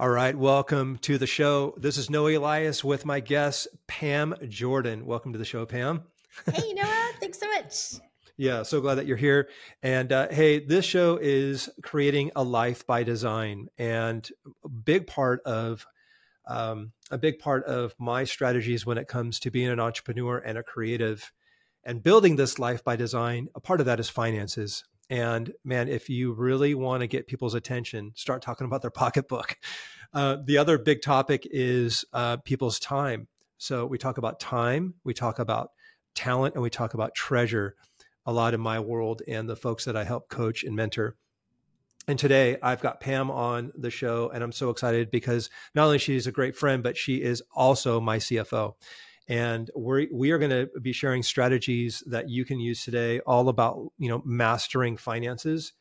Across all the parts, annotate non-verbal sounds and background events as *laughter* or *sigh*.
All right, welcome to the show. This is Noah Elias with my guest, Pam Jordan. Welcome to the show, Pam. Hey, Noah. Thanks so much. Yeah, so glad that you're here. And uh, hey, this show is creating a life by design, and a big part of um, a big part of my strategies when it comes to being an entrepreneur and a creative and building this life by design. A part of that is finances. And man, if you really want to get people's attention, start talking about their *laughs* pocketbook. Uh, the other big topic is uh, people's time. So we talk about time, we talk about talent, and we talk about treasure a lot in my world and the folks that I help coach and mentor. And today I've got Pam on the show, and I'm so excited because not only she's a great friend, but she is also my CFO and we're, we are going to be sharing strategies that you can use today all about you know mastering finances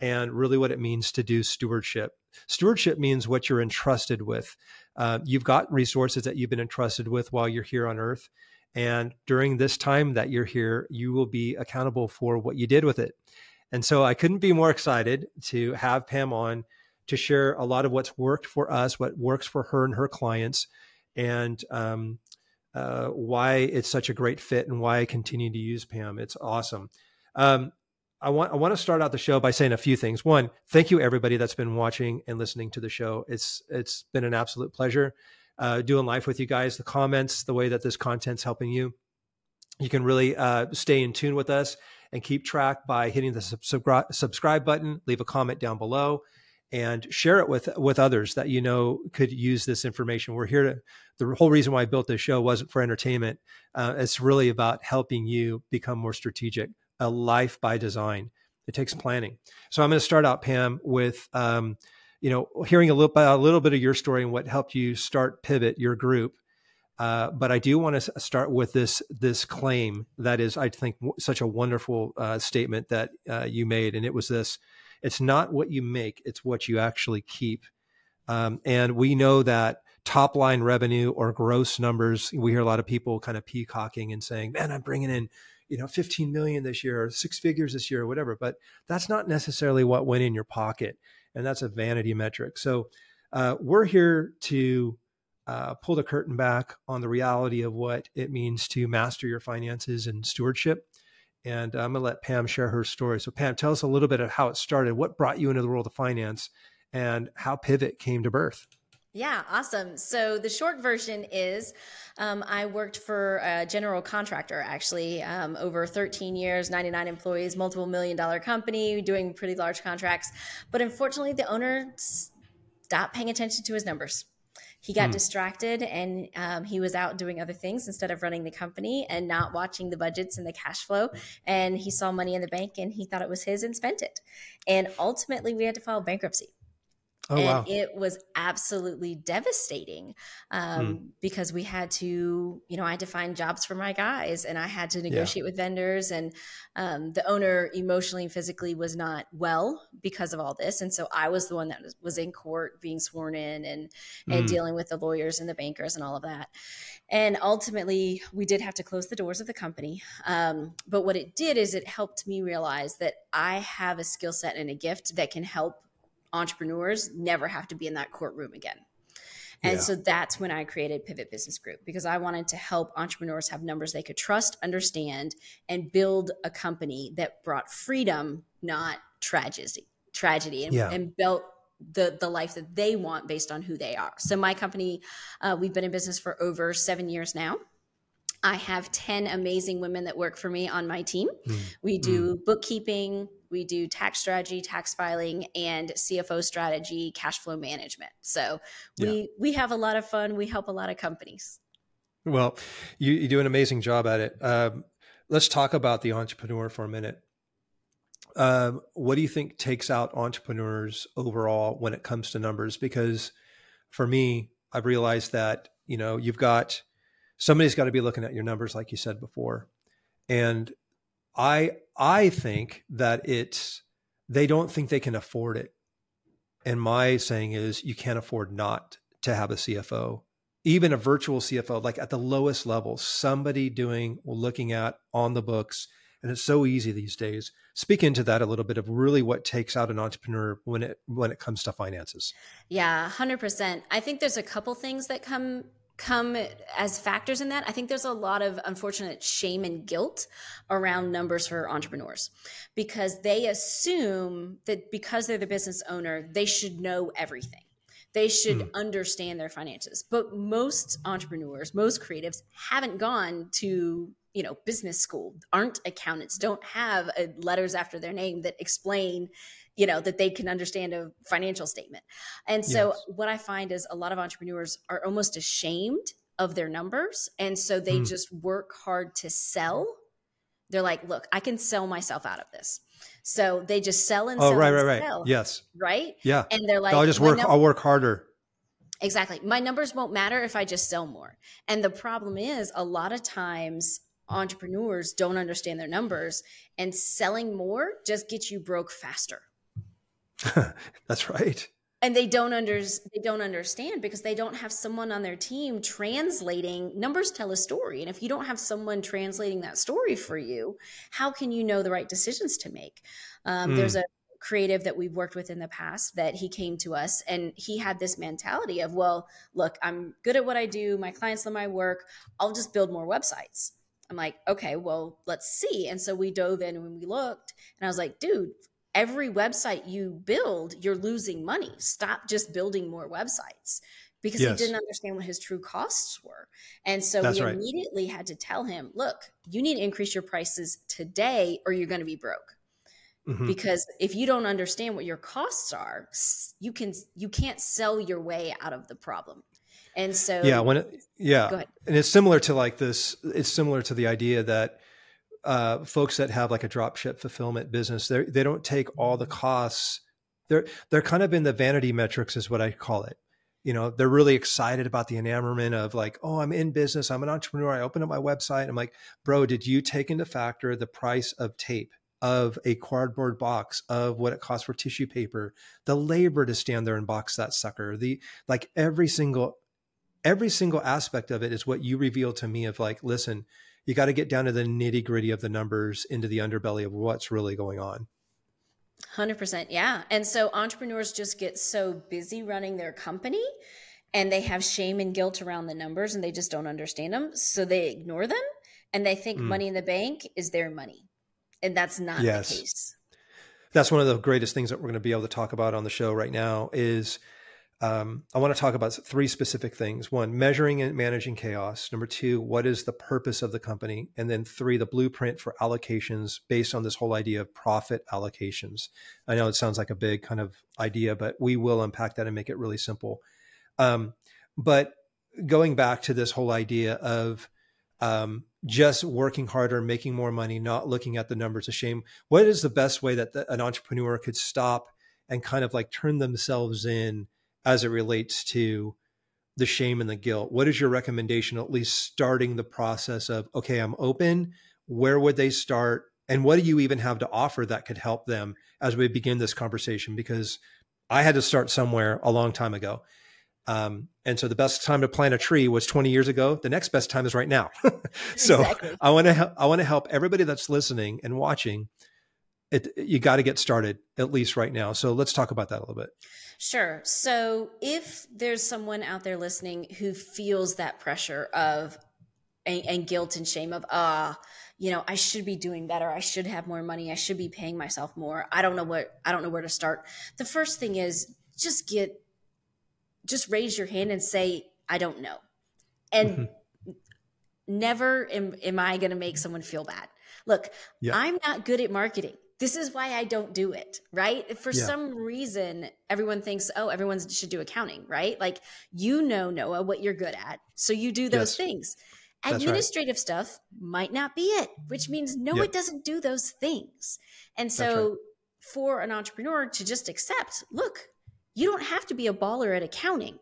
and really what it means to do stewardship. Stewardship means what you're entrusted with. Uh, you've got resources that you've been entrusted with while you're here on earth. And during this time that you're here you will be accountable for what you did with it. And so i couldn't be more excited to have pam on to share a lot of what's worked for us what works for her and her clients. And um, uh, why it's such a great fit and why I continue to use Pam. It's awesome. Um, I want I want to start out the show by saying a few things. One, thank you everybody that's been watching and listening to the show. It's it's been an absolute pleasure uh, doing life with you guys. The comments, the way that this content's helping you, you can really uh, stay in tune with us and keep track by hitting the sub- subscribe button. Leave a comment down below and share it with with others that you know could use this information. We're here to the whole reason why I built this show wasn't for entertainment. Uh, it's really about helping you become more strategic. A life by design. It takes planning. So I'm going to start out, Pam, with um, you know hearing a little a little bit of your story and what helped you start Pivot, your group. Uh, but I do want to start with this this claim that is, I think, such a wonderful uh, statement that uh, you made, and it was this: it's not what you make, it's what you actually keep. Um, and we know that top line revenue or gross numbers, we hear a lot of people kind of peacocking and saying, man, I'm bringing in, you know, 15 million this year or six figures this year or whatever. But that's not necessarily what went in your pocket. And that's a vanity metric. So uh, we're here to uh, pull the curtain back on the reality of what it means to master your finances and stewardship and I'm going to let Pam share her story. So, Pam, tell us a little bit of how it started. What brought you into the world of finance and how Pivot came to birth? Yeah, awesome. So the short version is um, I worked for a general contractor actually um, over 13 years, 99 employees, multiple million dollar company doing pretty large contracts. But unfortunately, the owner stopped paying attention to his numbers he got mm. distracted and um, he was out doing other things instead of running the company and not watching the budgets and the cash flow. And he saw money in the bank and he thought it was his and spent it. And ultimately, we had to file bankruptcy. Oh, and wow. it was absolutely devastating um, mm. because we had to, you know, I had to find jobs for my guys and I had to negotiate yeah. with vendors. And um, the owner emotionally and physically was not well because of all this. And so I was the one that was, was in court being sworn in and, and mm. dealing with the lawyers and the bankers and all of that. And ultimately, we did have to close the doors of the company. Um, but what it did is it helped me realize that I have a skill set and a gift that can help entrepreneurs never have to be in that courtroom again. And yeah. so that's when I created Pivot Business Group because I wanted to help entrepreneurs have numbers they could trust, understand, and build a company that brought freedom, not tragedy, tragedy, and, yeah. and built the the life that they want based on who they are. So my company, uh, we've been in business for over seven years now. I have 10 amazing women that work for me on my team. Mm. We do mm. bookkeeping, we do tax strategy, tax filing, and CFO strategy, cash flow management. So we yeah. we have a lot of fun. We help a lot of companies. Well, you, you do an amazing job at it. Um, let's talk about the entrepreneur for a minute. Um, what do you think takes out entrepreneurs overall when it comes to numbers? Because for me, I've realized that you know you've got somebody's got to be looking at your numbers, like you said before, and I I think that it's they don't think they can afford it. And my saying is you can't afford not to have a CFO, even a virtual CFO, like at the lowest level, somebody doing looking at on the books and it's so easy these days. Speak into that a little bit of really what takes out an entrepreneur when it when it comes to finances. Yeah, hundred percent. I think there's a couple things that come come as factors in that. I think there's a lot of unfortunate shame and guilt around numbers for entrepreneurs because they assume that because they're the business owner, they should know everything. They should mm. understand their finances. But most entrepreneurs, most creatives haven't gone to you know business school aren't accountants don't have uh, letters after their name that explain you know that they can understand a financial statement. And so yes. what i find is a lot of entrepreneurs are almost ashamed of their numbers and so they mm. just work hard to sell. They're like look i can sell myself out of this. So they just sell and oh, sell right and right sell, right yes. right? Yeah. And they're like i'll just work i'll work harder. Exactly. My numbers won't matter if i just sell more. And the problem is a lot of times entrepreneurs don't understand their numbers and selling more just gets you broke faster *laughs* That's right. And they don't under they don't understand because they don't have someone on their team translating numbers tell a story. And if you don't have someone translating that story for you, how can you know the right decisions to make? Um, mm. There's a creative that we've worked with in the past that he came to us and he had this mentality of, well, look, I'm good at what I do. My clients love my work. I'll just build more websites. I'm like, okay, well, let's see. And so we dove in and we looked, and I was like, dude, every website you build, you're losing money. Stop just building more websites because yes. he didn't understand what his true costs were. And so That's we right. immediately had to tell him, look, you need to increase your prices today or you're going to be broke. Mm-hmm. Because if you don't understand what your costs are, you can you can't sell your way out of the problem. And so Yeah, when it, yeah. And it's similar to like this it's similar to the idea that uh, folks that have like a drop ship fulfillment business, they they don't take all the costs. They're they're kind of in the vanity metrics, is what I call it. You know, they're really excited about the enamorment of like, oh, I'm in business, I'm an entrepreneur. I open up my website. I'm like, bro, did you take into factor the price of tape? Of a cardboard box, of what it costs for tissue paper, the labor to stand there and box that sucker, the like every single every single aspect of it is what you reveal to me of like, listen, you got to get down to the nitty gritty of the numbers into the underbelly of what's really going on. 100%. Yeah. And so entrepreneurs just get so busy running their company and they have shame and guilt around the numbers and they just don't understand them. So they ignore them and they think mm. money in the bank is their money. And that's not yes. the case. That's one of the greatest things that we're going to be able to talk about on the show right now is um, I want to talk about three specific things. One, measuring and managing chaos. Number two, what is the purpose of the company? And then three, the blueprint for allocations based on this whole idea of profit allocations. I know it sounds like a big kind of idea, but we will unpack that and make it really simple. Um, but going back to this whole idea of um, just working harder, making more money, not looking at the numbers of shame. What is the best way that the, an entrepreneur could stop and kind of like turn themselves in as it relates to the shame and the guilt. What is your recommendation, at least starting the process of, okay, I'm open. Where would they start? And what do you even have to offer that could help them as we begin this conversation? Because I had to start somewhere a long time ago. Um, and so the best time to plant a tree was 20 years ago. The next best time is right now. *laughs* so exactly. I want to help I want to help everybody that's listening and watching it, you got to get started at least right now. So let's talk about that a little bit. Sure. So if there's someone out there listening who feels that pressure of and, and guilt and shame of ah, you know, I should be doing better. I should have more money. I should be paying myself more. I don't know what I don't know where to start. The first thing is just get just raise your hand and say I don't know. And mm-hmm. *laughs* never am, am I going to make someone feel bad. Look, yeah. I'm not good at marketing this is why I don't do it, right? For yeah. some reason, everyone thinks, oh, everyone should do accounting, right? Like, you know, Noah, what you're good at. So you do those yes. things. That's Administrative right. stuff might not be it, which means Noah yep. doesn't do those things. And so, right. for an entrepreneur to just accept, look, you don't have to be a baller at accounting.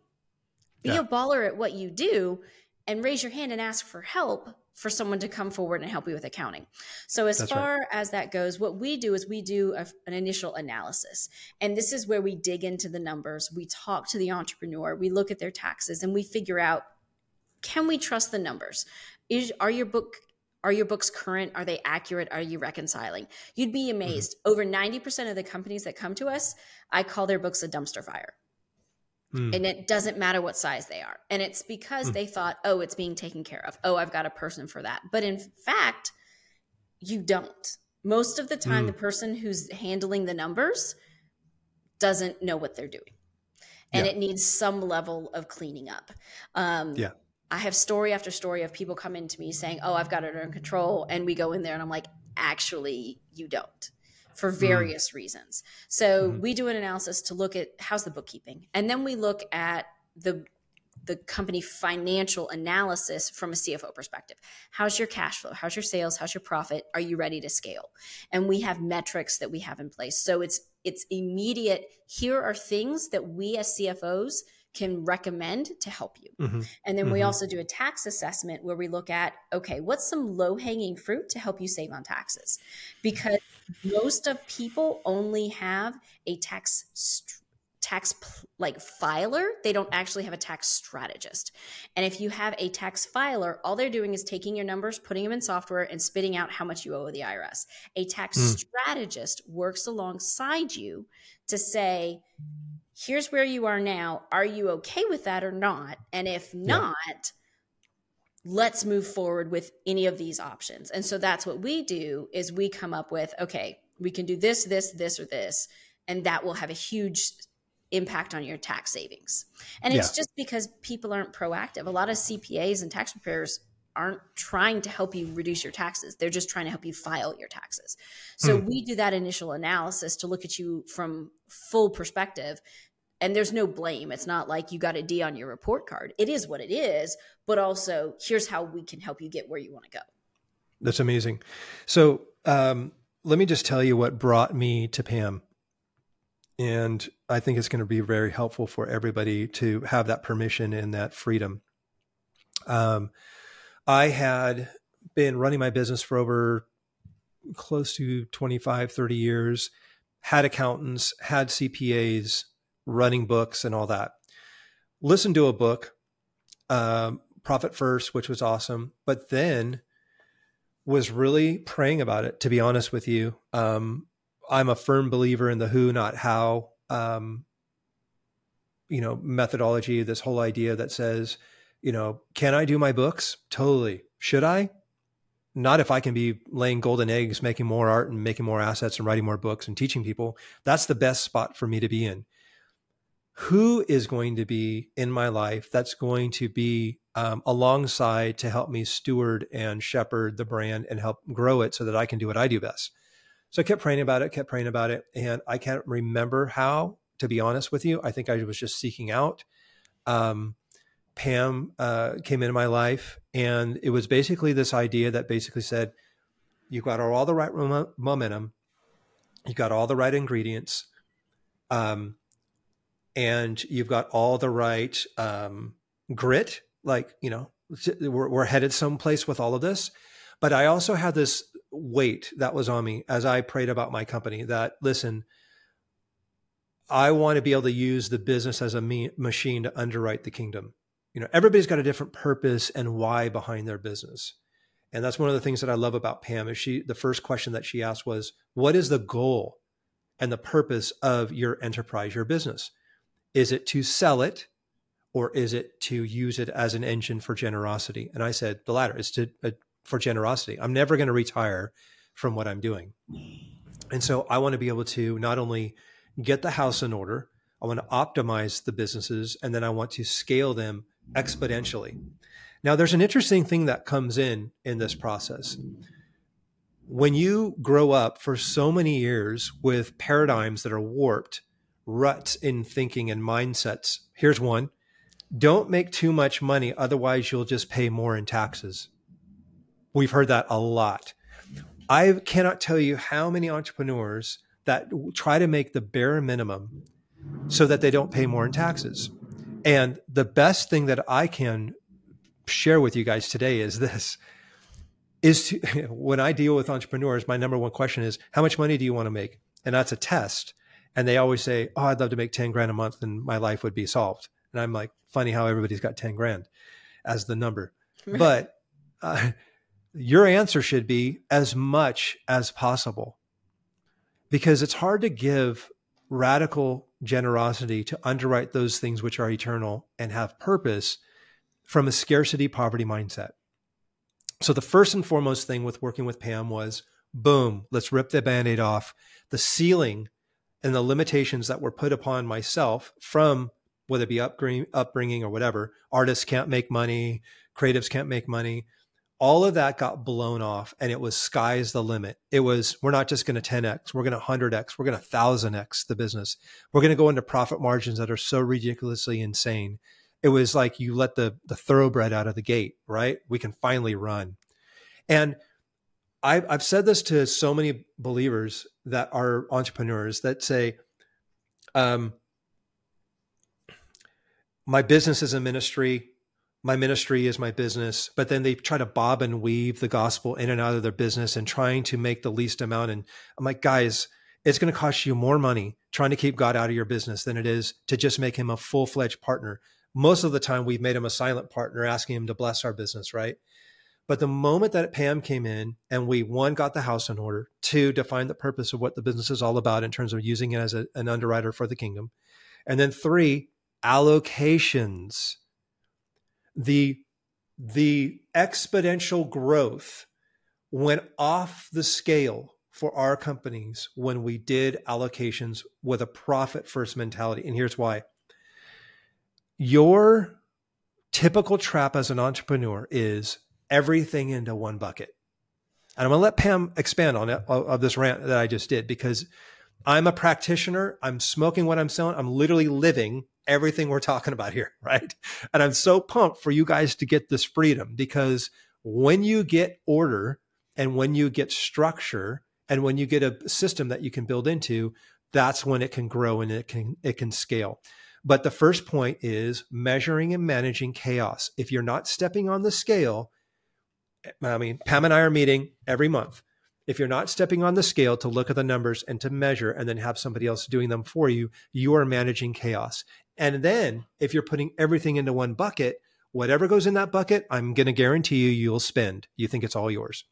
Be yeah. a baller at what you do and raise your hand and ask for help for someone to come forward and help you with accounting. So, as That's far right. as that goes, what we do is we do a, an initial analysis. And this is where we dig into the numbers. We talk to the entrepreneur, we look at their taxes, and we figure out can we trust the numbers? Is, are your book Are your books current? Are they accurate? Are you reconciling? You'd be mm-hmm. amazed. Mm-hmm. Over 90% of the companies that come to us, I call their books a dumpster fire. Mm. And it doesn't matter what size they are. And it's because mm. they thought, oh, it's being taken care of. Oh, I've got a person for that. But in fact, you don't. Most of the time, mm. the person who's handling the numbers doesn't know what they're doing. And yeah. it needs some level of cleaning up. Um, yeah. I have story after story of people come into me saying, Oh, I've got it under control. And we go in there and I'm like, Actually, you don't for mm. various mm. reasons. So mm. we do an analysis to look at how's the bookkeeping. And then we look at the the company financial analysis from a CFO perspective. How's your cash flow? How's your sales? How's your profit? Are you ready to scale? And we have metrics that we have in place. So it's it's immediate. Here are things that we as CFOs can recommend to help you. Mm-hmm. And then mm-hmm. we also do a tax assessment where we look at okay, what's some low hanging fruit to help you save on taxes? Because most of people only have a tax st- tax like filer. They don't actually have a tax strategist. And if you have a tax filer all they're doing is taking your numbers putting them in software and spitting out how much you owe the irs a tax mm. strategist works alongside you to say here's where you are now. Are you okay with that or not? And if not yeah. Let's move forward with any of these options and so that's what we do is we come up with okay we can do this this this or this and that will have a huge impact on your tax savings. And it's just because people aren't proactive. A lot of CPAs and tax preparers aren't trying to help you reduce your taxes. They're just trying to help you file your taxes. So hmm. we do that initial analysis to look at you from full perspective. And there's no blame. It's not like you got a D on your report card. It is what it is, but also here's how we can help you get where you want to go. That's amazing. So um, let me just tell you what brought me to Pam and I think it's going to be very helpful for everybody to have that permission and that freedom. Um, I had been running my business for over close to 25, 30 years, had accountants, had CPAs, running books, and all that. Listen to a book, um, Profit First, which was awesome, but then was really praying about it, to be honest with you. Um, I'm a firm believer in the who, not how, um, you know, methodology. This whole idea that says, you know, can I do my books? Totally. Should I? Not if I can be laying golden eggs, making more art and making more assets and writing more books and teaching people. That's the best spot for me to be in. Who is going to be in my life that's going to be um, alongside to help me steward and shepherd the brand and help grow it so that I can do what I do best? So I kept praying about it, kept praying about it. And I can't remember how, to be honest with you. I think I was just seeking out. Um, Pam uh, came into my life, and it was basically this idea that basically said, You've got all the right momentum, you've got all the right ingredients, um, and you've got all the right um, grit. Like, you know, we're, we're headed someplace with all of this. But I also had this weight that was on me as I prayed about my company that, listen, I want to be able to use the business as a me- machine to underwrite the kingdom. You know, everybody's got a different purpose and why behind their business. And that's one of the things that I love about Pam is she the first question that she asked was, what is the goal and the purpose of your enterprise, your business? Is it to sell it or is it to use it as an engine for generosity? And I said, the latter. is to uh, for generosity. I'm never going to retire from what I'm doing. And so I want to be able to not only get the house in order, I want to optimize the businesses, and then I want to scale them exponentially. Now, there's an interesting thing that comes in in this process. When you grow up for so many years with paradigms that are warped, ruts in thinking and mindsets, here's one don't make too much money, otherwise, you'll just pay more in taxes. We've heard that a lot. I cannot tell you how many entrepreneurs that try to make the bare minimum so that they don't pay more in taxes. And the best thing that I can share with you guys today is this is to, *laughs* when I deal with entrepreneurs, my number one question is how much money do you want to make? And that's a test. And they always say, Oh, I'd love to make 10 grand a month and my life would be solved. And I'm like, funny how everybody's got 10 grand as the number. Right. But uh, your answer should be as much as possible because it's hard to give radical generosity to underwrite those things which are eternal and have purpose from a scarcity poverty mindset. So the first and foremost thing with working with Pam was boom, let's rip the band-aid off. The ceiling and the limitations that were put upon myself from whether it be upbringing or whatever, artists can't make money, creatives can't make money all of that got blown off and it was sky's the limit. It was, we're not just going to 10x, we're going to 100x, we're going to 1000x the business. We're going to go into profit margins that are so ridiculously insane. It was like you let the, the thoroughbred out of the gate, right? We can finally run. And I've, I've said this to so many believers that are entrepreneurs that say, um, my business is a ministry my ministry is my business, but then they try to bob and weave the gospel in and out of their business and trying to make the least amount. And I'm like, guys, it's going to cost you more money trying to keep God out of your business than it is to just make him a full fledged partner. Most of the time, we've made him a silent partner, asking him to bless our business, right? But the moment that Pam came in and we, one, got the house in order, two, defined the purpose of what the business is all about in terms of using it as a, an underwriter for the kingdom, and then three, allocations the the exponential growth went off the scale for our companies when we did allocations with a profit first mentality. And here's why. Your typical trap as an entrepreneur is everything into one bucket. And I'm going to let Pam expand on it of this rant that I just did because I'm a practitioner. I'm smoking what I'm selling. I'm literally living everything we're talking about here, *laughs* right? And I'm so pumped for you guys to get this freedom because when you get order and when you get structure and when you get a system that you can build into, that's when it can grow and it can it can scale. But the first point is measuring and managing chaos. If you're not stepping on the scale, I mean, Pam and I are meeting every month if you're not stepping on the scale to look at the numbers and to measure and then have somebody else doing them for you, you are managing chaos. And then if you're putting everything into one bucket, whatever goes in that bucket, I'm going to guarantee you you'll spend. You think it's all yours.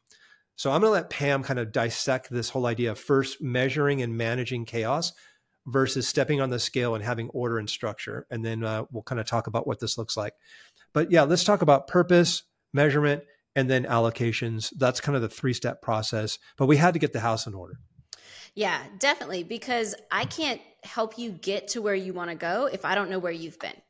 So I'm going to let Pam kind of dissect this whole idea of first measuring and managing chaos versus stepping on the scale and having order and structure. And then uh, we'll kind of talk about what this looks like. But yeah, let's talk about purpose, measurement, and then allocations. That's kind of the three step process. But we had to get the house in order. Yeah, definitely. Because I can't help you get to where you want to go if I don't know where you've been.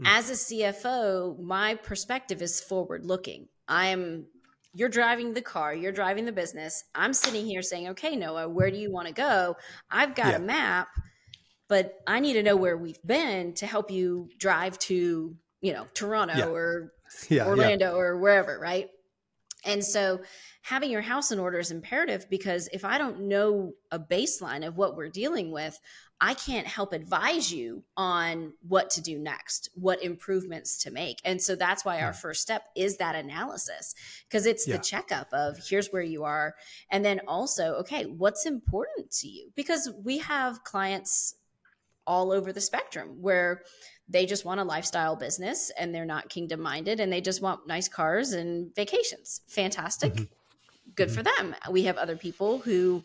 Mm. As a CFO, my perspective is forward looking. I'm you're driving the car, you're driving the business. I'm sitting here saying, okay, Noah, where do you want to go? I've got yeah. a map, but I need to know where we've been to help you drive to, you know, Toronto yeah. or yeah, Orlando yeah. or wherever, right? And so having your house in order is imperative because if I don't know a baseline of what we're dealing with, I can't help advise you on what to do next, what improvements to make. And so that's why our hmm. first step is that analysis because it's yeah. the checkup of here's where you are. And then also, okay, what's important to you? Because we have clients all over the spectrum where they just want a lifestyle business and they're not kingdom minded and they just want nice cars and vacations. Fantastic. Mm-hmm. Good mm-hmm. for them. We have other people who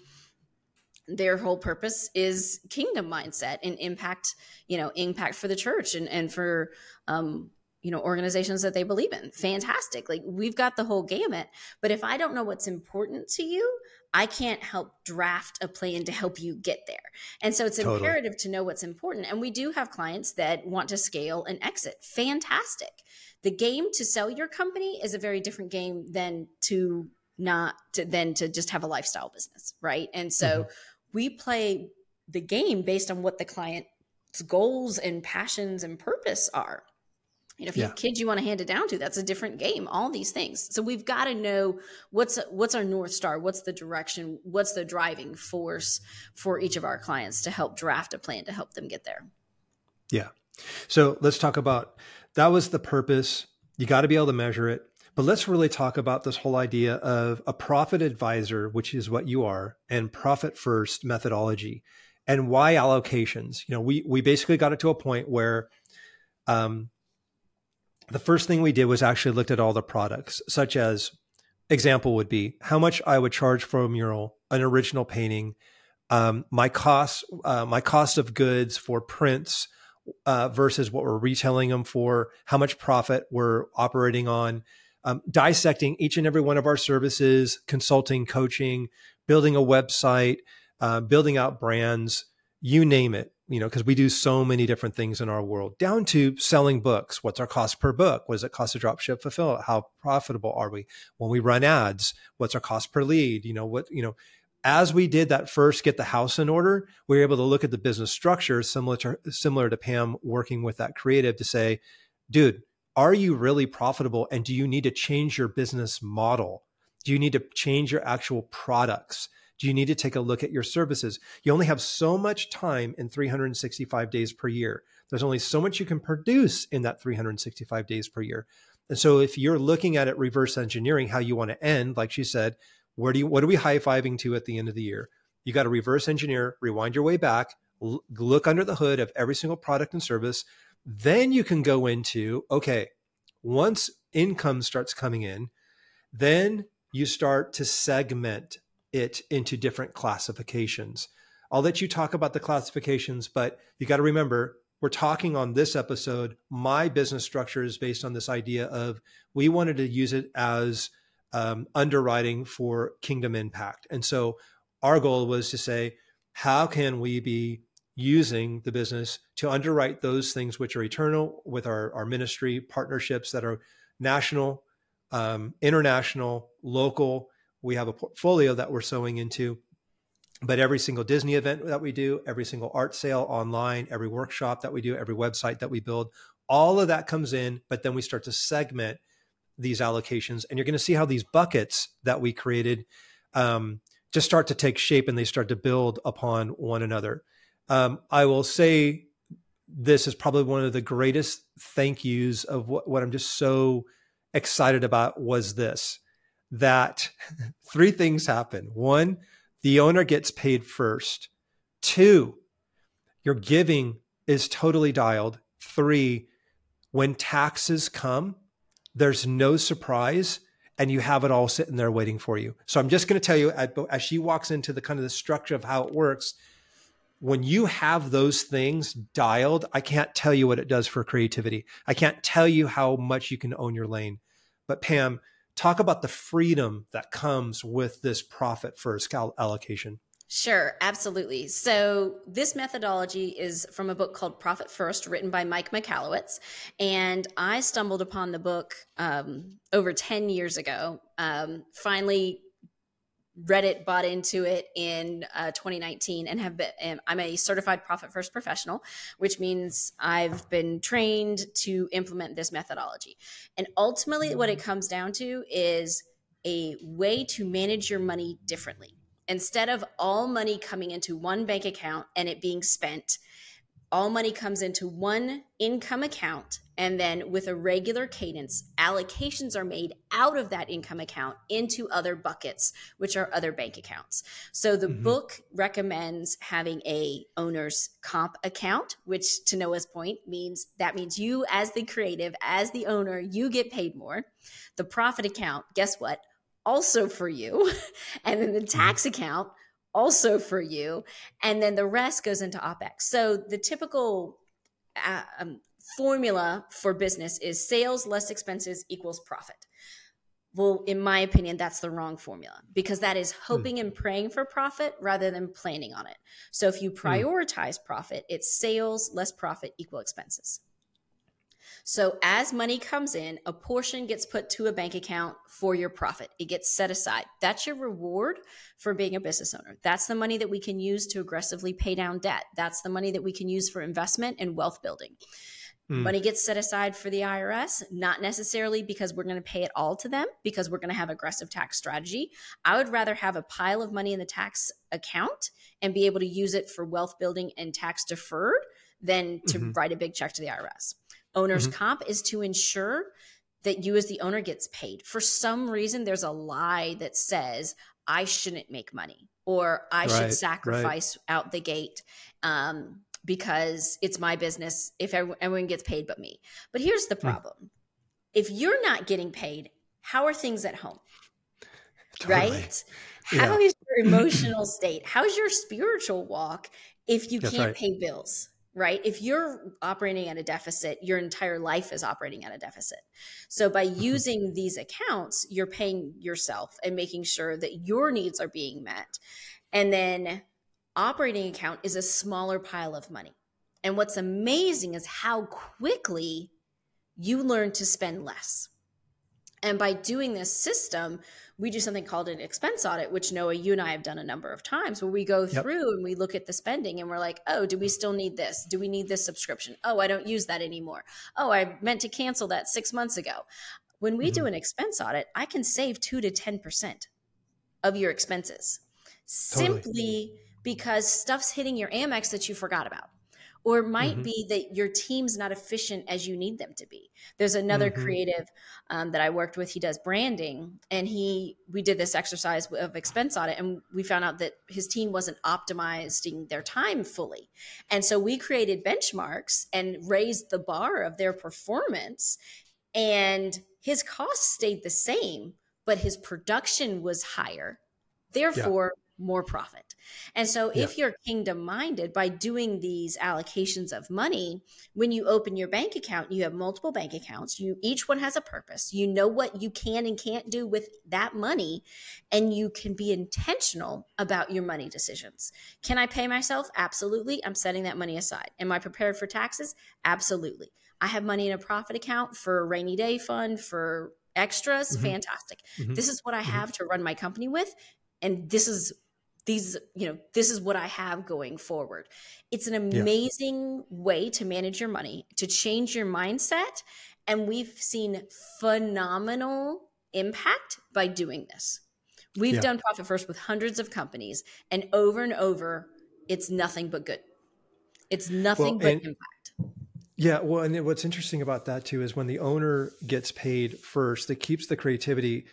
their whole purpose is kingdom mindset and impact, you know, impact for the church and, and for um, you know organizations that they believe in. Fantastic. Like we've got the whole gamut. But if i don't know what's important to you i can't help draft a plan to help you get there. And so it's totally. imperative to know what's important. And we do have clients that want to scale and exit. Fantastic. The game to sell your company is a very different game than to not to than to just have a lifestyle business right? And so mm-hmm. we play the game based on what the client's goals and passions and purpose are you know if you yeah. have kids you want to hand it down to that's a different game all these things. So we've got to know what's what's our north star what's the direction what's the driving force for each of our clients to help draft a plan to help them get there. Yeah. So let's talk about that was the purpose. You got to be able to measure it. But let's really talk about this whole idea of a profit advisor which is what you are and profit first methodology and why allocations. You know we we basically got it to a point where um, the first thing we did was actually looked at all the products, such as example would be how much I would charge for a mural, an original painting, um, my cost, uh, my cost of goods for prints uh, versus what we're retailing them for, how much profit we're operating on, um, dissecting each and every one of our services, consulting, coaching, building a website, uh, building out brands, you name it you know, because we do so many different things in our world, down to selling books. What's our cost per book? What does it cost to drop ship fulfill? How profitable are we? When we run ads, what's our cost per lead? You know, what, you know, as we did that first get the house in order, we were able to look at the business structure similar to similar to Pam working with that creative to say, dude, are you really profitable? And do you need to change your business model? Do you need to change your actual products? Do you need to take a look at your services? You only have so much time in 365 days per year. There's only so much you can produce in that 365 days per year. And so if you're looking at it reverse engineering how you want to end, like she said, where do you what are we high-fiving to at the end of the year? You got to reverse engineer, rewind your way back, look under the hood of every single product and service. Then you can go into, okay, once income starts coming in, then you start to segment it into different classifications. I'll let you talk about the classifications, but you got to remember we're talking on this episode. My business structure is based on this idea of we wanted to use it as um, underwriting for kingdom impact. And so our goal was to say, how can we be using the business to underwrite those things which are eternal with our, our ministry partnerships that are national, um, international, local, we have a portfolio that we're sowing into. But every single disney event that we do every single art sale online every workshop that we do every website that we build all of that comes in but then we start to segment these allocations. And you're going to see how these buckets that we created um, just start to take shape and they start to build upon one another. Um, i will say this is probably one of the greatest thank yous of what, what i'm just so excited about was this that *laughs* three things happen. One, the owner gets paid first. Two, your giving is totally dialed. Three, when taxes come, there's no surprise and you have it all sitting there waiting for you. So I'm just going to tell you as she walks into the kind of the structure of how it works, when you have those things dialed, I can't tell you what it does for creativity. I can't tell you how much you can own your lane. But Pam, talk about the freedom that comes with this profit first allocation. Sure, absolutely. So, this methodology is from a book called Profit First, written by Mike Michalowicz. And I stumbled upon the book um, over 10 years ago. Um, finally, read it, bought into it in uh, 2019, and have been. I'm a certified profit first professional, which means I've been trained to implement this methodology. And ultimately, what it comes down to is a way to manage your money differently. Instead of all money coming into one bank account and it being spent, all money comes into one income account and then with a regular cadence allocations are made out of that income account into other buckets which are other bank accounts so the mm-hmm. book recommends having a owner's comp account which to noah's point means that means you as the creative as the owner you get paid more the profit account guess what also for you *laughs* and then the mm-hmm. tax account also for you and then the rest goes into opex so the typical uh, um, formula for business is sales less expenses equals profit. Well, in my opinion, that's the wrong formula because that is hmm. hoping mm. and praying for profit rather than planning on it. So if you hmm. prioritize mm. profit, it's sales less profit equal expenses. So as money comes in, a portion gets put to a bank account for your profit. It gets set aside. That's your reward for being a business owner. That's the money that we can use to aggressively pay down debt. That's the money that we can use for investment and wealth building. Mm. Money gets set aside for the IRS, not necessarily because we're going to pay it all to them, because we're going to have aggressive tax strategy. I would rather have a pile of money in the tax account and be able to use it for wealth building and tax deferred than to mm-hmm. write a big check to the IRS. Owner's mm-hmm. comp is to ensure that you as the owner gets paid. For some reason, there's a lie that says, I shouldn't make money or I right, should sacrifice right. out the gate. Um, because it's my business if everyone gets paid but me. But here's the hmm. problem. Mm. If you're not getting paid, how are things at home? totally. right? Yeah. How is your emotional state? How's your spiritual walk if you That's can't right. pay bills? Right. If you're operating at a deficit, your entire life is operating at a deficit. So, by mm-hmm. using these accounts, you're paying yourself and making sure that your needs are being met. And then, operating account is a smaller pile of money. And what's amazing is how quickly you learn to spend less. And by doing this system, we do something called an expense audit, which Noah, you and I have done a number of times where we go yep. through and we look at the spending and we're like, oh, do we still need this? Do we need this subscription? Oh, I don't use that anymore. Oh, I meant to cancel that six months ago. When we mm-hmm. do an expense audit, I can save two to 10% of your expenses totally. simply because stuff's hitting your Amex that you forgot about or it might mm-hmm. be that your team's not efficient as you need them to be there's another mm-hmm. creative um, that i worked with he does branding and he we did this exercise of expense audit and we found out that his team wasn't optimizing their time fully and so we created benchmarks and raised the bar of their performance and his costs stayed the same but his production was higher therefore yeah more profit. And so, yeah. if you're kingdom minded by doing these allocations of money, when you open your bank account, you have multiple bank accounts. You each one has a purpose. You know what you can and can't do with that money, and you can be intentional about your money decisions. Can I pay myself? Absolutely. I'm setting that money aside. Am I prepared for taxes? Absolutely. I have money in a profit account for a rainy day fund for extras. Mm-hmm. Fantastic. Mm-hmm. This is what I mm-hmm. have mm-hmm. to run my company with and this is these you know this is what i have going forward it's an amazing yeah. way to manage your money to change your mindset and we've seen phenomenal impact by doing this we've yeah. done profit first with hundreds of companies and over and over it's nothing but good it's nothing well, but impact yeah well and what's interesting about that too is when the owner gets paid first it keeps the creativity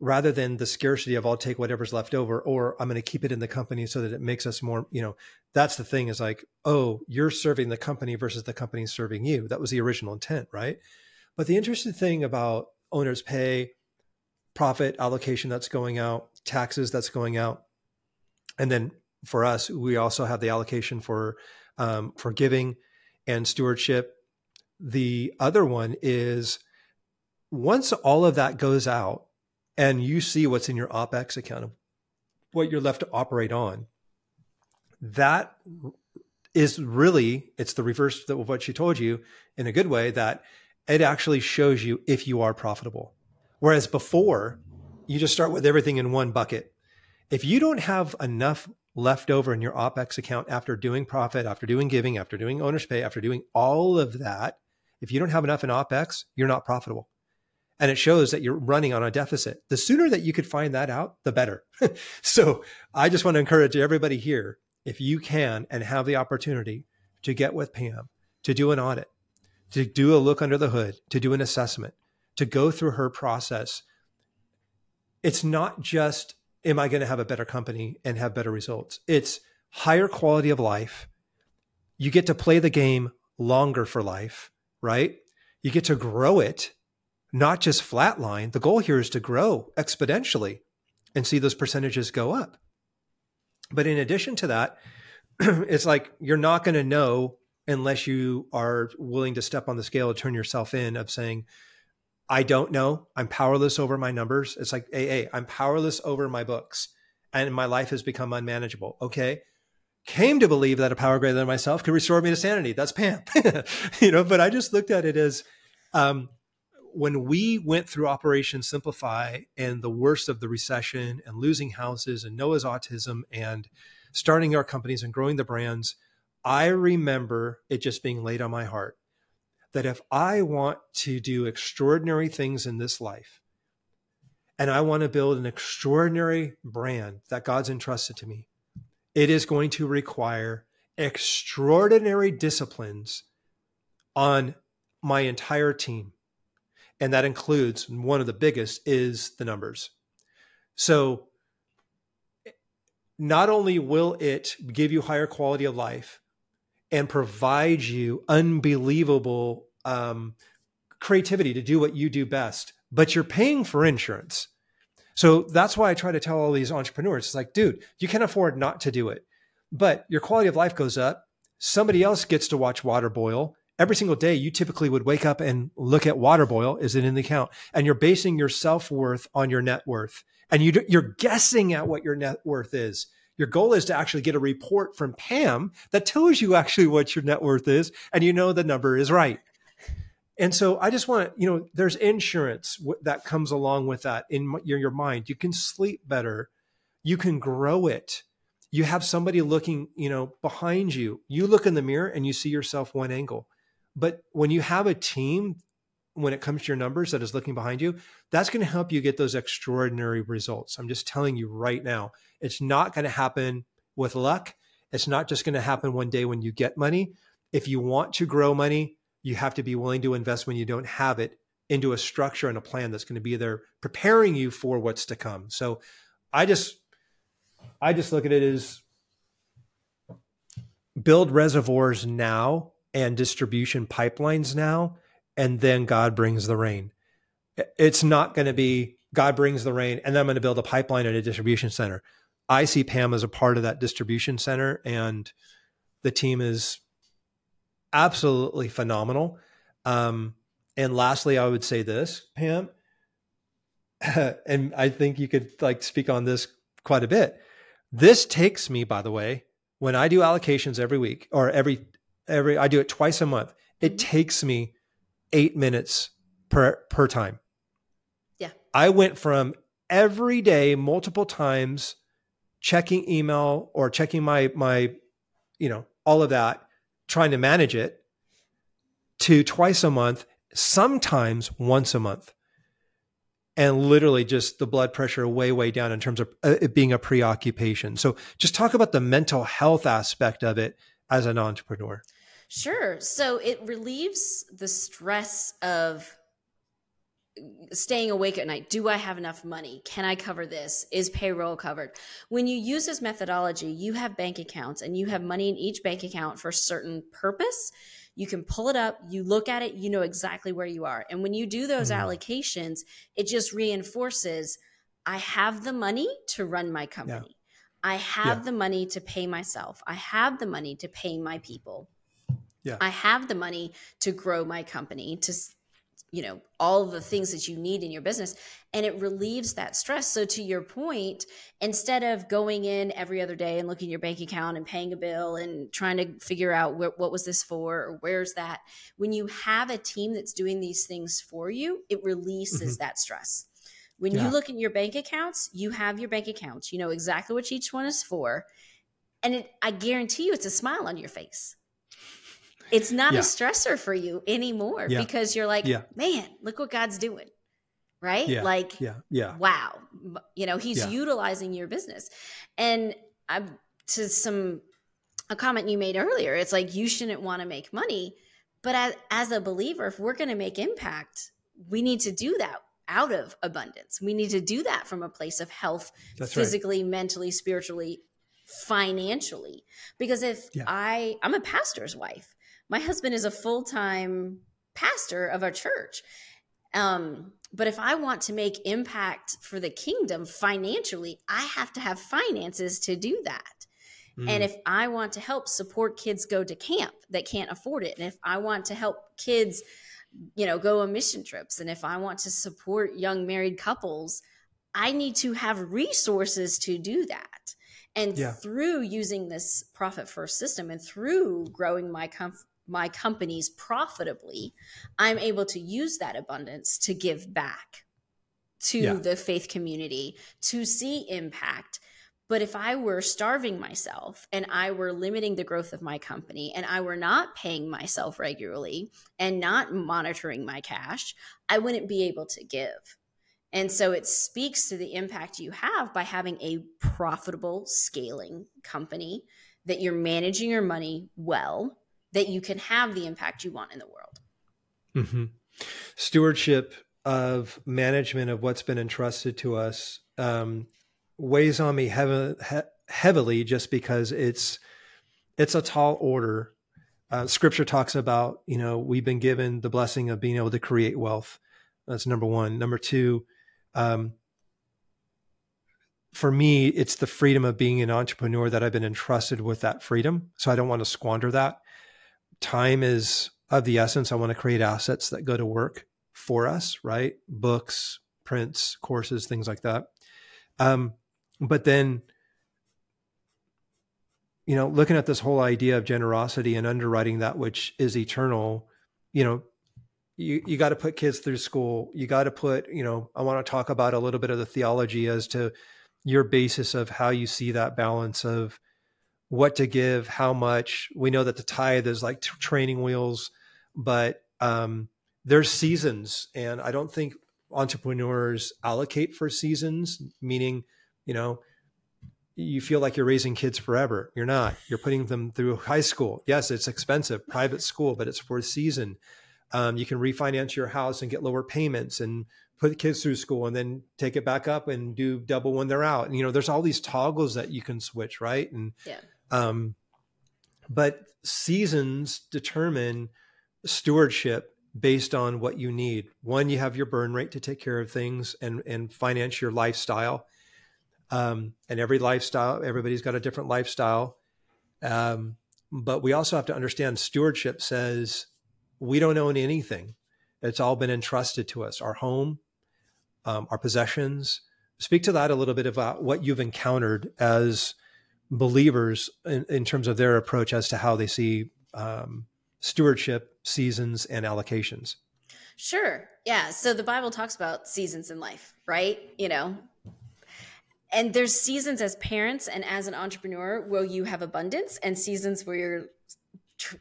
rather than the scarcity of I'll take whatever's left over or I'm going to keep it in the company so that it makes us more, you know, that's the thing is like, oh, you're serving the company versus the company serving you. That was the original intent, right? But the interesting thing about owners pay, profit allocation that's going out, taxes that's going out, and then for us, we also have the allocation for um, for giving and stewardship. The other one is once all of that goes out, and you see what's in your OPEX account what you're left to operate on, that is really, it's the reverse of what she told you in a good way that it actually shows you if you are profitable. Whereas before, you just start with everything in one bucket. If you don't have enough left over in your OPEX account after doing profit, after doing giving, after doing owner's pay, after doing all of that, if you don't have enough in OPEX, you're not profitable and it shows that you're running on a deficit. The sooner that you could find that out, the better. *laughs* so I just want to encourage everybody here, if you can and have the opportunity to get with Pam, to do an audit, to do a look under the hood, to do an assessment, to go through her process. It's not just, am I going to have a better company and have better results? It's higher quality of life. You get to play the game longer for life, right? You get to grow it not just flatline. The goal here is to grow exponentially and see those percentages go up. But in addition to that, *clears throat* it's like you're not going to know unless you are willing to step on the scale and turn yourself in of saying, I don't know. I'm powerless over my numbers. It's like AA, I'm powerless over my books and my life has become unmanageable. Okay. Came to believe that a power greater than myself could restore me to sanity. That's Pam. *laughs* you know, but I just looked at it as um, when we went through Operation Simplify and the worst of the recession and losing houses and Noah's autism and starting our companies and growing the brands, I remember it just being laid on my heart that if I want to do extraordinary things in this life, and I want to build an extraordinary brand that God's entrusted to me, it is going to require extraordinary disciplines on my entire team and that includes one of the biggest is the numbers. So not only will it give you higher quality of life and provide you unbelievable um, creativity to do what you do best, but you're paying for insurance. So that's why I try to tell all these entrepreneurs, it's like, dude, you can afford not to do it, but your quality of life goes up. Somebody else gets to watch water boil. Every single day, you typically would wake up and look at water boil. Is it in the account? And you're basing your self worth on your net worth. And you, you're guessing at what your net worth is. Your goal is to actually get a report from Pam that tells you actually what your net worth is, and you know the number is right. And so I just want to, you know, there's insurance that comes along with that in your, your mind. You can sleep better. You can grow it. You have somebody looking, you know, behind you. You look in the mirror and you see yourself one angle. But when you have a team, when it comes to your numbers that is looking behind you, that's going to help you get those extraordinary results. I'm just telling you right now, it's not going to happen with luck. It's not just going to happen one day when you get money. If you want to grow money, you have to be willing to invest when you don't have it into a structure and a plan that's going to be there preparing you for what's to come. So I just I just look at it as build reservoirs now and distribution pipelines now and then God brings the rain. It's not going to be God brings the rain and then I'm going to build a pipeline and a distribution center. I see Pam as a part of that distribution center and the team is absolutely phenomenal. Um, and lastly, I would say this, Pam, *laughs* and I think you could like speak on this quite a bit. This takes me, by the way, when I do allocations every week or every every I do it twice a month. It mm-hmm. takes me eight minutes per per time. Yeah. I went from every day, multiple times, checking email or checking my my, you know, all of that trying to manage it to twice a month, sometimes once a month. And literally just the blood pressure way, way down in terms of uh, it being a preoccupation. So just talk about the mental health aspect of it as an entrepreneur. Sure. So it relieves the stress of staying awake at night. Do i have enough money? Can i cover this? Is payroll covered? When you use this methodology you have bank accounts and you have money in each bank account for a certain purpose. You can pull it up you look at it you know exactly where you are. And when you do those mm. allocations it just reinforces i have the money to run my company. Yeah. i have yeah. the money to pay myself. I have the money to pay my people yeah. I have the money to grow my company, to you know all the things that you need in your business and it relieves that stress so to your point instead of going in every other day and looking at your bank account and paying a bill and trying to figure out where, what was this for or where's that when you have a team that's doing these things for you it releases mm-hmm. that stress when yeah. you look at your bank accounts you have your bank accounts you know exactly what each one is for and it, i guarantee you it's a smile on your face it's not yeah. a stressor for you anymore yeah. because you're like, yeah. man, look what God's doing. Right? Like, yeah, yeah. wow. You know, he's utilizing your business. And I to some a comment you made earlier, it's like you shouldn't want to make money. But as, as a believer, if we're going to make impact, we need to do that out of abundance. We need to do that from a place of health, That's physically, right. mentally, spiritually, financially. Because if yeah. I I'm a pastor's wife my husband is a full-time pastor of a church um, but if i want to make impact for the kingdom financially i have to have finances to do that mm. and if i want to help support kids go to camp that can't afford it and if i want to help kids you know go on mission trips and if i want to support young married couples i need to have resources to do that and yeah. through using this profit first system and through growing my com- my companies profitably, I'm able to use that abundance to give back to yeah. the faith community to see impact. But if I were starving myself and I were limiting the growth of my company and I were not paying myself regularly and not monitoring my cash, I wouldn't be able to give. And so it speaks to the impact you have by having a profitable scaling company that you're managing your money well that you can have the impact you want in the world. Mm-hmm. Stewardship of management of what's been entrusted to us um, weighs on me heavy, he- heavily just because it's it's a tall order. Uh, scripture talks about you know we've been given the blessing of being able to create wealth. That's number one. Number two, um, for me, it's the freedom of being an entrepreneur that I've been entrusted with that freedom. So I don't want to squander that. Time is of the essence. I want to create assets that go to work for us, right? Books, prints, courses, things like that. Um, but then, you know, looking at this whole idea of generosity and underwriting that which is eternal, you know, you, you got to put kids through school. You got to put, you know, I want to talk about a little bit of the theology as to your basis of how you see that balance of what to give, how much. We know that the tithe is like t- training wheels, but um, there's seasons, and I don't think entrepreneurs allocate for seasons. Meaning, you know, you feel like you're raising kids forever. You're not. You're putting them through high school. Yes, it's expensive, private school, but it's for a season. Um, you can refinance your house and get lower payments and put kids through school and then take it back up and do double when they're out. And you know, there's all these toggles that you can switch, right? And yeah. Um, but seasons determine stewardship based on what you need. One, you have your burn rate to take care of things and and finance your lifestyle. Um, and every lifestyle, everybody's got a different lifestyle. Um, but we also have to understand stewardship says we don't own anything. It's all been entrusted to us. Our home, um, our possessions. Speak to that a little bit about what you've encountered as believers in, in terms of their approach as to how they see um, stewardship, seasons, and allocations. Sure. Yeah. So the Bible talks about seasons in life, right? You know, and there's seasons as parents and as an entrepreneur where you have abundance and seasons where you're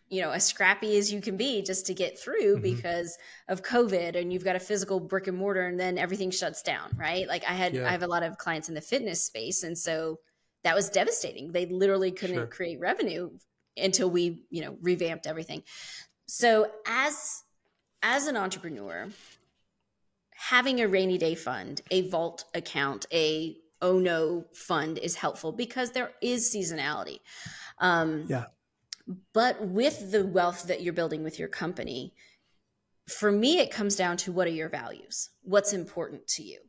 you know as scrappy as you can be just to get through mm-hmm. because of covid and you've got a physical brick and mortar and then everything shuts down right like i had yeah. i have a lot of clients in the fitness space and so that was devastating they literally couldn't sure. create revenue until we you know revamped everything so as as an entrepreneur having a rainy day fund a vault account a oh no fund is helpful because there is seasonality um, yeah but with the wealth that you're building with your company, for me, it comes down to what are your values? What's important to you?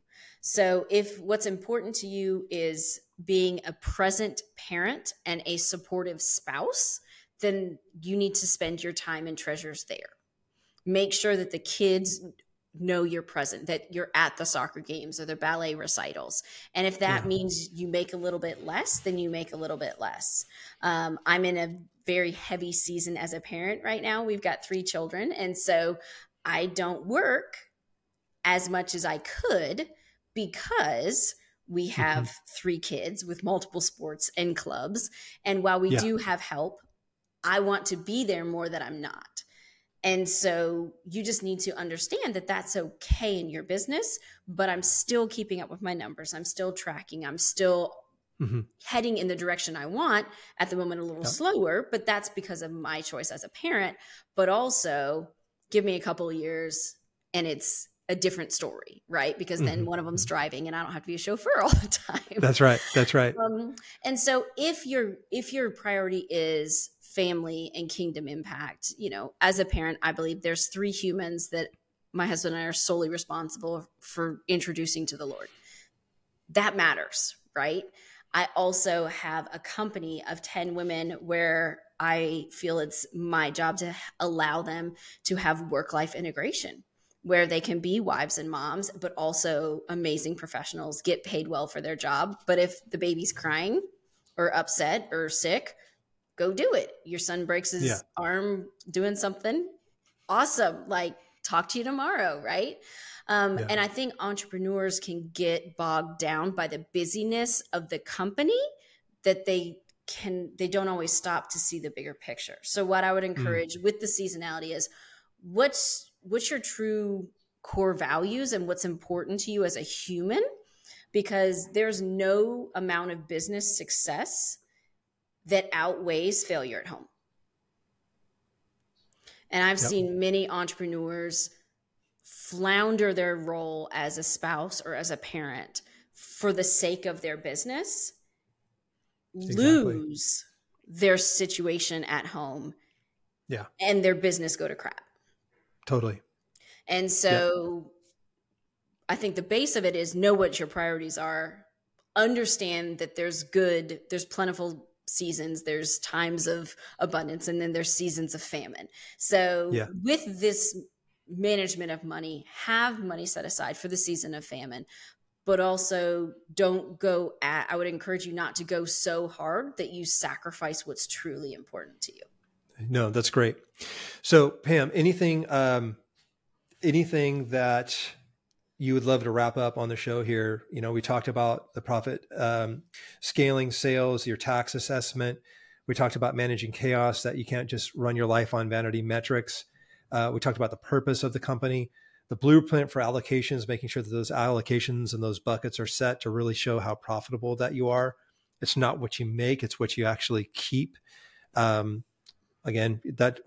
So, if what's important to you is being a present parent and a supportive spouse, then you need to spend your time and treasures there. Make sure that the kids know you're present, that you're at the soccer games or the ballet recitals. And if that yeah. means you make a little bit less, then you make a little bit less. Um, I'm in a very heavy season as a parent right now. We've got three children. And so I don't work as much as I could because we mm-hmm. have mm-hmm. three kids with multiple sports and clubs. And while we yeah. do have help, I want to be there more than I'm not. And so you just need to understand that that's okay in your business, but I'm still keeping up with my numbers. I'm still tracking. I'm still mm-hmm. heading in the direction I want at the moment a little slower, but that's because of my choice as a parent. But also, give me a couple years and it's a different story, right? Because then mm-hmm. one of them's mm-hmm. driving and I don't have to be a chauffeur all the *laughs* time. That's right. That's right. Um, and so if your if your priority is family and kingdom impact. You know, as a parent, I believe there's three humans that my husband and I are solely responsible for introducing to the Lord. That matters, right? I also have a company of 10 women where I feel it's my job to allow them to have work life integration where they can be wives and moms, but also amazing professionals, get paid well for their job. But if the baby's crying or upset or sick, go do it. Your son breaks his yeah. arm doing something. Awesome. Like, talk to you tomorrow, right? Um, yeah. And I think entrepreneurs can get bogged down by the busyness of the company that they can they don't always stop to see the bigger picture. So what I would mm. encourage mm. with the seasonality is what's what's your true core values and what's important to you as a human because there's no amount of business success that outweighs failure at home. And I've yep. seen many entrepreneurs flounder their role as a spouse or as a parent for the sake of their business, exactly. lose their situation at home. Yeah. And their business go to crap. Totally. And so yep. I think the base of it is know what your priorities are understand that there's good, there's plentiful seasons, there's times of abundance, and then there's seasons of famine. So Yeah. with this management of money, have money set aside for the season of famine. But also, don't go at. I would encourage you not to go so hard that you sacrifice what's truly important to you. No, that's great. So, Pam, anything, um, anything that you would love to wrap up on the show here? You know, we talked about the profit um, scaling sales, your tax assessment. We talked about managing chaos that you can't just run your life on vanity metrics. Uh, we talked about the purpose of the company, the blueprint for allocations, making sure that those allocations and those buckets are set to really show how profitable that you are. It's not what you make; it's what you actually keep. Um, again that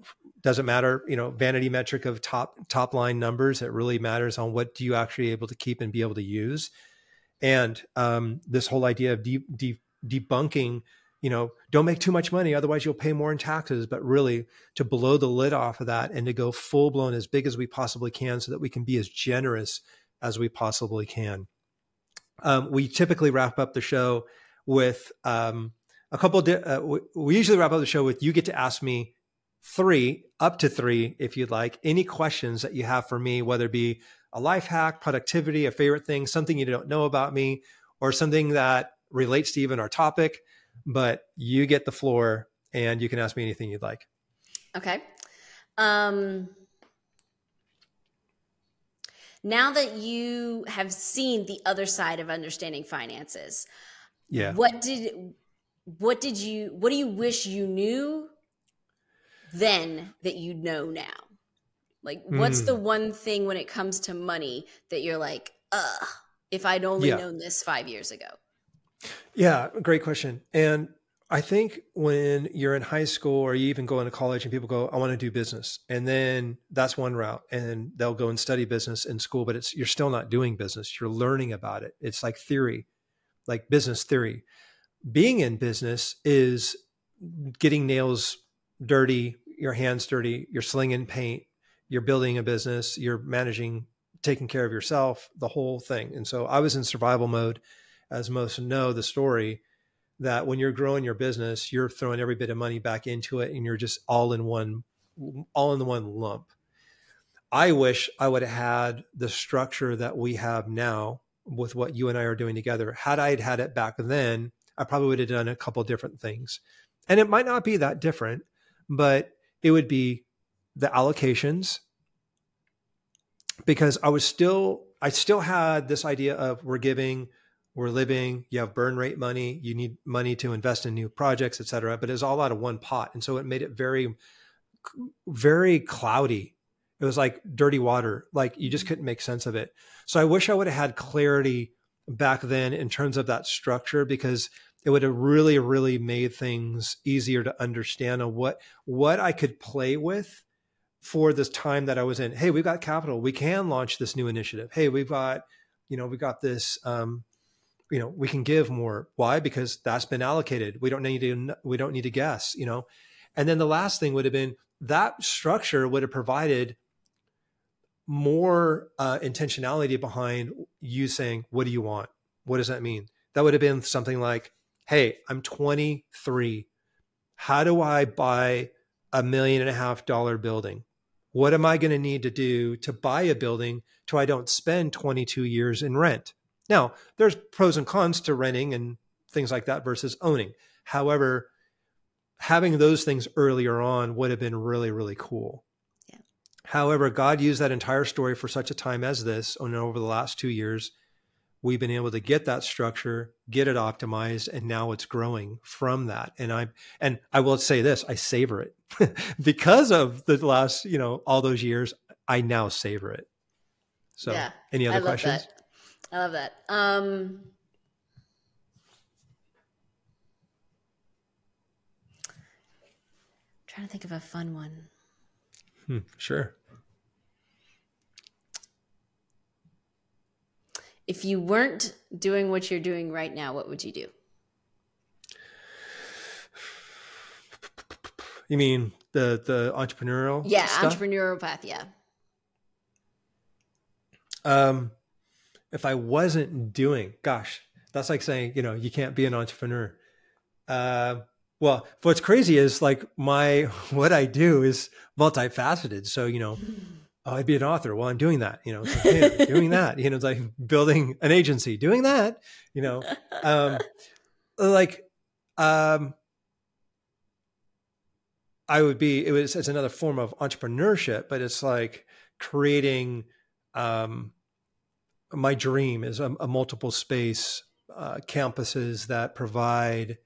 doesn't matter you know vanity metric of top top line numbers. It really matters on what do you actually able to keep and be able to use. And um, this whole idea of de- de- debunking you know don't make too much money otherwise you'll pay more in taxes. But really to blow the lid off of that and to go full blown as big as we possibly can so that we can be as generous as we possibly can. Um, we typically wrap up the show with um, a couple di- uh, we, we usually wrap up the show with you get to ask me three up to three if you'd like any questions that you have for me whether it be a life hack productivity a favorite thing something you don't know about me or something that relates to even our topic but you get the floor and you can ask me anything you'd like Okay. Um, now that you have seen the other side of understanding finances, yeah what did what did you what do you wish you knew then that you know now? Like what's Hmm. the one thing when it comes to money that you're like, ugh, if I'd only Yeah. known this five years ago? Yeah, great question. And I think when you're in high school or you even go into college and people go, I want to do business. And then that's one route. And they'll go and study business in school, but it's you're still not doing business. You're learning about it. It's like theory, like business theory. Being in business is getting nails dirty, your hands dirty, you're slinging paint, you're building a business, you're managing, taking care of yourself, the whole thing. And so I was in survival mode as most know the story, that when you're growing your business, you're throwing every bit of money back into it and you're just all in one, all in the one lump. I wish I would have had the structure that we have now with what you and I are doing together. Had I had it back then, I probably would have done a couple different things. And it might not be that different, but it would be the allocations. Because I was still, I still had this idea of we're giving we're living you have burn rate money you need money to invest in new projects et cetera but it's all out of one pot. And so it made it very very cloudy. It was like dirty water like you just mm-hmm. couldn't make sense of it. So i wish i would have had clarity back then in terms of that structure because it would have really really made things easier to understand on what what i could play with for this time that i was in. Hey we've got capital. We can launch this new initiative. Hey we've got you know we've got this um, you know we can give more. Why? Because that's been allocated. We don't need to we don't need to guess you know? And then the last thing would have been that structure would have provided more uh, intentionality behind you saying what do you want? What does that mean? That would have been something like hey i'm 23 how do i buy a million and a half dollar building? What am i going to need to do to buy a building so i don't spend 22 years in rent? Now, there's pros and cons to renting and things like that versus owning. However, having those things earlier on would have been really, really cool. However, God used that entire story for such a time as this, and over the last two years, we've been able to get that structure, get it optimized, and now it's growing from that. And I and I will say this: I savor it *laughs* because of the last, you know, all those years. I now savor it. So, yeah, any other I love questions? That. I love that. Um, trying to think of a fun one. Hmm, sure. If you weren't doing what you're doing right now, what would you do? You mean the the entrepreneurial? Yeah, stuff? entrepreneurial path. Yeah. Um, if I wasn't doing, gosh, That's like saying, you know, you can't be an entrepreneur. Uh, well, what's crazy is like my *laughs* what I do is multifaceted. So you know, oh, *laughs* I'd be an author. Well, I'm doing that. You know, like, doing *laughs* that. You know, it's like building an agency, doing that. You know, um, like um, I would be. It was it's another form of entrepreneurship, but it's like creating. Um, my dream is a, a multiple space uh, campuses that provide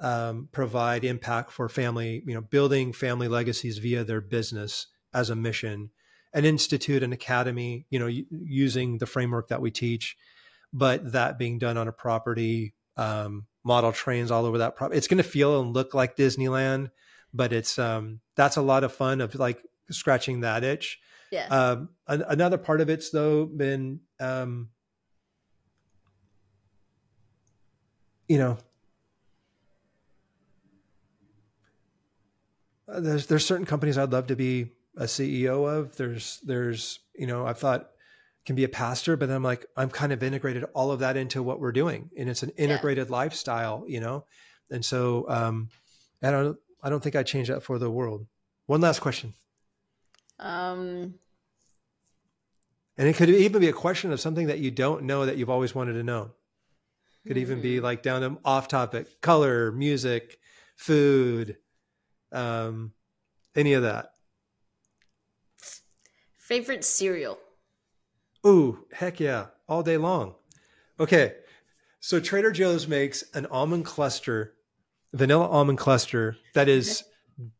um, provide impact for family, you know, building family legacies via their business as a mission, an institute, an academy, you know, using the framework that we teach, but that being done on a property, um, model trains all over that property. It's going to feel and look like Disneyland, but it's um, that's a lot of fun of like scratching that itch. Yeah. Um, an- another part of it's though been, um, you know, there's there's certain companies I'd love to be a CEO of. There's there's you know I've thought can be a pastor, but then I'm like I'm kind of integrated all of that into what we're doing, and it's an integrated yeah. lifestyle, you know. And so um, I don't I don't think I change that for the world. One last question. Um. And it could even be a question of something that you don't know that you've always wanted to know. Could even be hmm. like down to off topic, color, music, food, um, any of that. Favorite cereal? Ooh, heck yeah, all day long. Okay, so Trader Joe's makes an almond cluster, vanilla almond cluster that is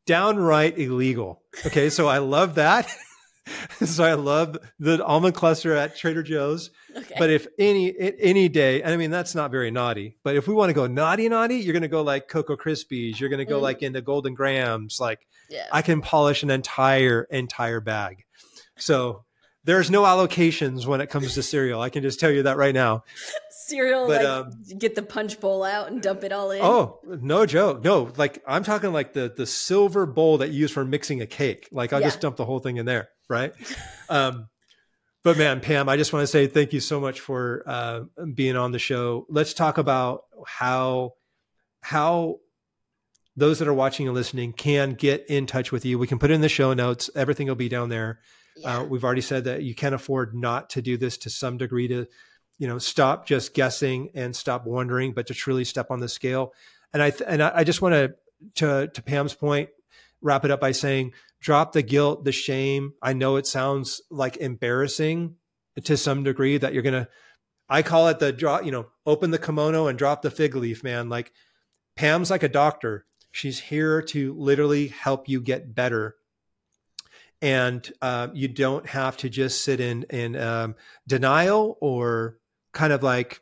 downright illegal. Okay, so I love that. *laughs* *laughs* so I love the almond cluster at Trader Joe's. Okay. But if any any day, and I mean that's not very naughty, but if we want to go naughty naughty, you're going to go like Cocoa Krispies. You're going to go mm. like into Golden Grahams. Like yeah. I can polish an entire entire bag. So there's no allocations when it comes to cereal. I can just tell you that right now. cereal, but, like um, get the punch bowl out and dump it all in. Oh, no joke. No, like I'm talking like the the silver bowl that you use for mixing a cake. Like I'll yeah. just dump the whole thing in there, right? *laughs* um, but man, Pam, I just want to say thank you so much for uh, being on the show. Let's talk about how how those that are watching and listening can get in touch with you. We can put it in the show notes. Everything will be down there. Uh, yeah. Uh, we've already said that you can't afford not to do this to some degree to, you know, stop just guessing and stop wondering, but to truly step on the scale. And I th- and I, I just want to to to Pam's point, wrap it up by saying drop the guilt, the shame. I know it sounds like embarrassing to some degree that you're going to, I call it the draw, you know, open the kimono and drop the fig leaf, man. Like Pam's like a doctor. She's here to literally help you get better. And uh, you don't have to just sit in in um, denial or kind of like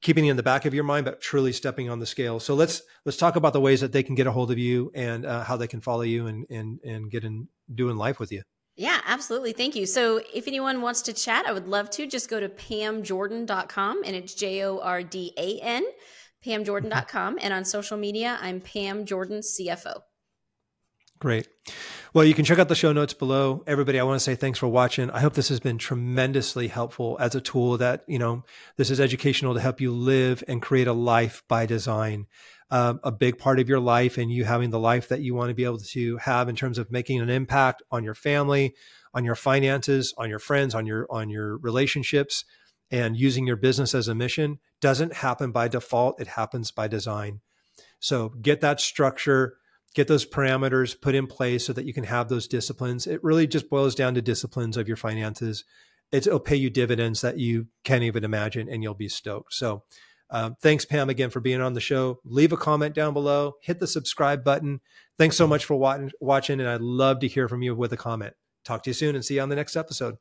keeping it in the back of your mind, but truly stepping on the scale. So let's let's talk about the ways that they can get a hold of you and uh, how they can follow you and and and get in doing life with you. Yeah, absolutely. Thank you. So if anyone wants to chat, I would love to just go to pamjordan.com and it's J O R D A N, pamjordan.com. And on social media, I'm Pam Jordan CFO. Great. Well, you can check out the show notes below. Everybody, I want to say thanks for watching. I hope this has been tremendously helpful as a tool that, you know, this is educational to help you live and create a life by design. Um, a big part of your life and you having the life that you want to be able to have in terms of making an impact on your family, on your finances, on your friends, on your on your relationships, and using your business as a mission doesn't happen by default. It happens by design. So get that structure get those parameters put in place so that you can have those disciplines. It really just boils down to disciplines of your finances. It'll pay you dividends that you can't even imagine, and you'll be stoked. So, um, thanks, Pam, again for being on the show. Leave a comment down below, hit the subscribe button. Thanks so much for watching, and I'd love to hear from you with a comment. Talk to you soon and see you on the next episode.